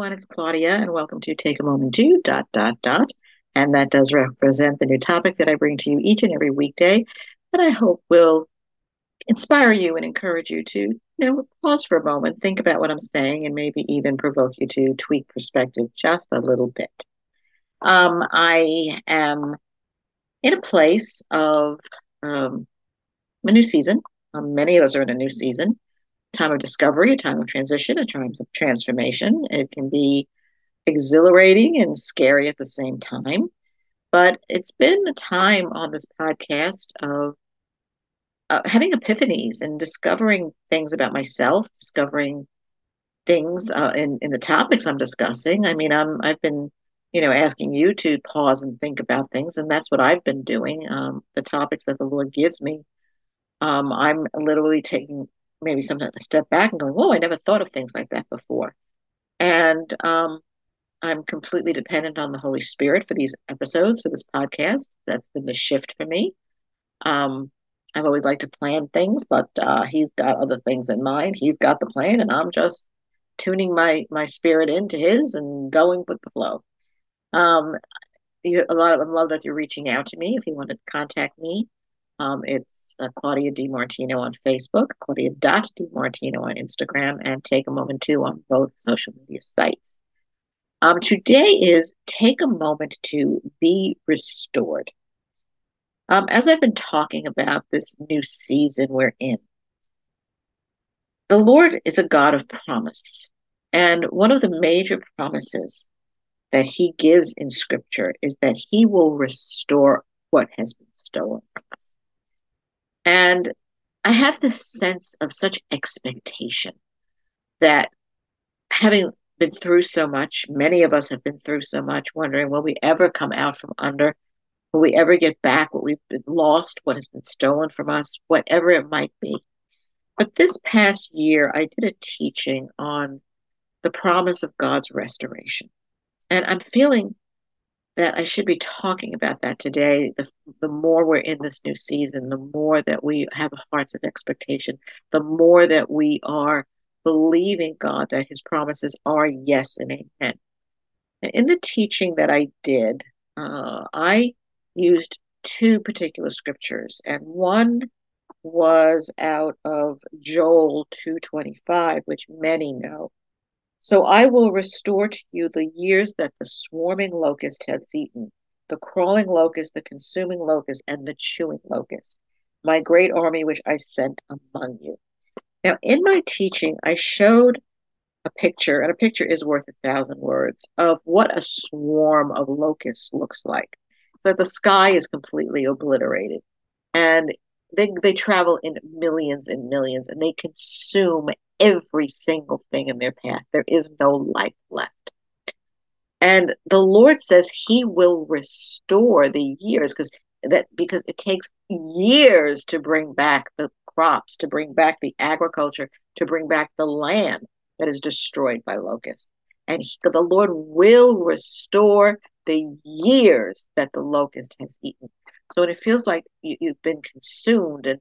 everyone. It's Claudia, and welcome to Take a Moment to dot dot dot. And that does represent the new topic that I bring to you each and every weekday that I hope will inspire you and encourage you to, you know, pause for a moment, think about what I'm saying, and maybe even provoke you to tweak perspective just a little bit. Um, I am in a place of um, a new season. Um, many of us are in a new season time of discovery, a time of transition, a time of transformation. It can be exhilarating and scary at the same time. But it's been a time on this podcast of uh, having epiphanies and discovering things about myself, discovering things uh, in in the topics I'm discussing. I mean, I'm I've been you know asking you to pause and think about things, and that's what I've been doing. Um, the topics that the Lord gives me, um, I'm literally taking maybe sometimes a step back and going, "Whoa, I never thought of things like that before." And um, I'm completely dependent on the Holy Spirit for these episodes, for this podcast. That's been the shift for me. Um, I've always liked to plan things, but uh, he's got other things in mind. He's got the plan, and I'm just tuning my my spirit into his and going with the flow. Um, you, a lot of I love that you're reaching out to me. If you want to contact me, um, it's uh, Claudia DiMartino on Facebook, Claudia DiMartino on Instagram, and Take a Moment to on both social media sites. Um, today is Take a Moment to Be Restored. Um, as I've been talking about this new season we're in, the Lord is a God of promise. And one of the major promises that He gives in Scripture is that He will restore what has been stolen from. And I have this sense of such expectation that having been through so much, many of us have been through so much, wondering will we ever come out from under? Will we ever get back what we've been lost, what has been stolen from us, whatever it might be? But this past year, I did a teaching on the promise of God's restoration. And I'm feeling that I should be talking about that today. The, the more we're in this new season, the more that we have hearts of expectation, the more that we are believing God that His promises are yes and amen. in the teaching that I did, uh, I used two particular scriptures, and one was out of Joel 2:25, which many know. So I will restore to you the years that the swarming locust has eaten, the crawling locust, the consuming locust, and the chewing locust, my great army which I sent among you. Now, in my teaching, I showed a picture, and a picture is worth a thousand words, of what a swarm of locusts looks like. So the sky is completely obliterated. And they, they travel in millions and millions, and they consume every single thing in their path. There is no life left. And the Lord says He will restore the years because that because it takes years to bring back the crops, to bring back the agriculture, to bring back the land that is destroyed by locusts. And he, the Lord will restore the years that the locust has eaten. So when it feels like you, have been consumed and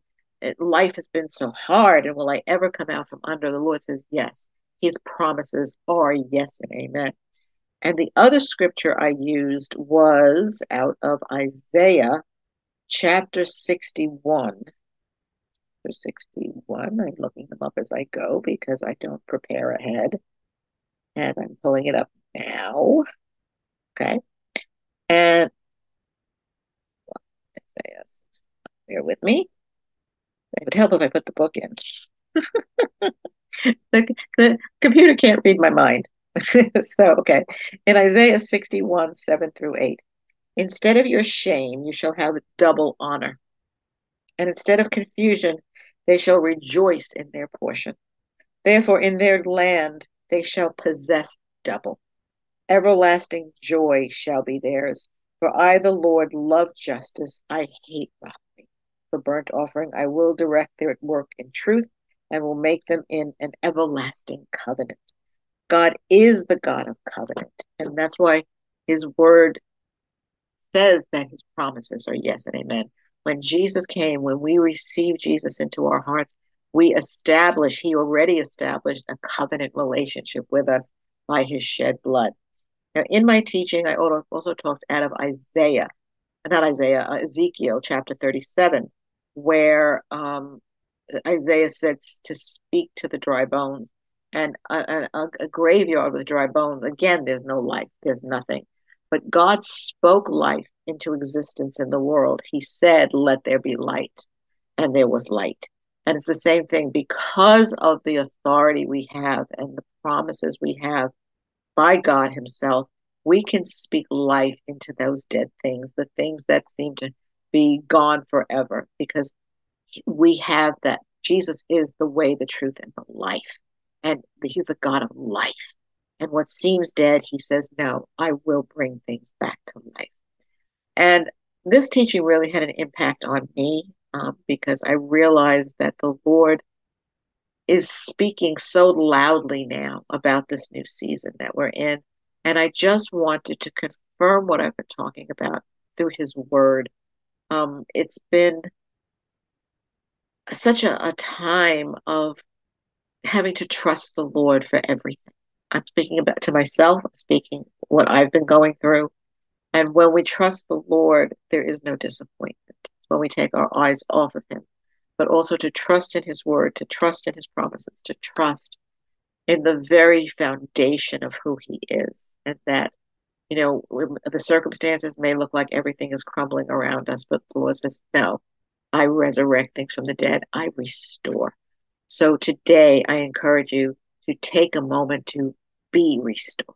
life has been so hard, and will I ever come out from under? The Lord says, yes. His promises are yes and amen. And the other scripture I used was out of Isaiah chapter 61 for 61. I'm looking them up as I go because I don't prepare ahead. And I'm pulling it up now. Okay. And bear with me. It would help if I put the book in. the, the computer can't read my mind. so, okay. In Isaiah 61, 7 through 8, instead of your shame, you shall have double honor. And instead of confusion, they shall rejoice in their portion. Therefore, in their land they shall possess double. Everlasting joy shall be theirs. For I, the Lord, love justice. I hate robbery. For burnt offering, I will direct their work in truth and will make them in an everlasting covenant. God is the God of covenant. And that's why his word says that his promises are yes and amen when Jesus came, when we received Jesus into our hearts, we established, he already established a covenant relationship with us by his shed blood. Now, in my teaching, I also talked out of Isaiah, not Isaiah, uh, Ezekiel chapter 37, where um, Isaiah says to speak to the dry bones. And a, a, a graveyard with dry bones, again, there's no life, there's nothing. But God spoke life into existence in the world. He said, Let there be light. And there was light. And it's the same thing because of the authority we have and the promises we have by God Himself, we can speak life into those dead things, the things that seem to be gone forever, because we have that. Jesus is the way, the truth, and the life. And He's the God of life. And what seems dead, He says, No, I will bring things back to life. And this teaching really had an impact on me um, because I realized that the Lord is speaking so loudly now about this new season that we're in. And I just wanted to confirm what I've been talking about through His Word. Um, it's been such a, a time of having to trust the Lord for everything. I'm speaking about to myself, I'm speaking what I've been going through. And when we trust the Lord, there is no disappointment. It's when we take our eyes off of Him, but also to trust in His word, to trust in His promises, to trust in the very foundation of who He is. And that, you know, the circumstances may look like everything is crumbling around us, but the Lord says, no, I resurrect things from the dead, I restore. So today, I encourage you to take a moment to be restored.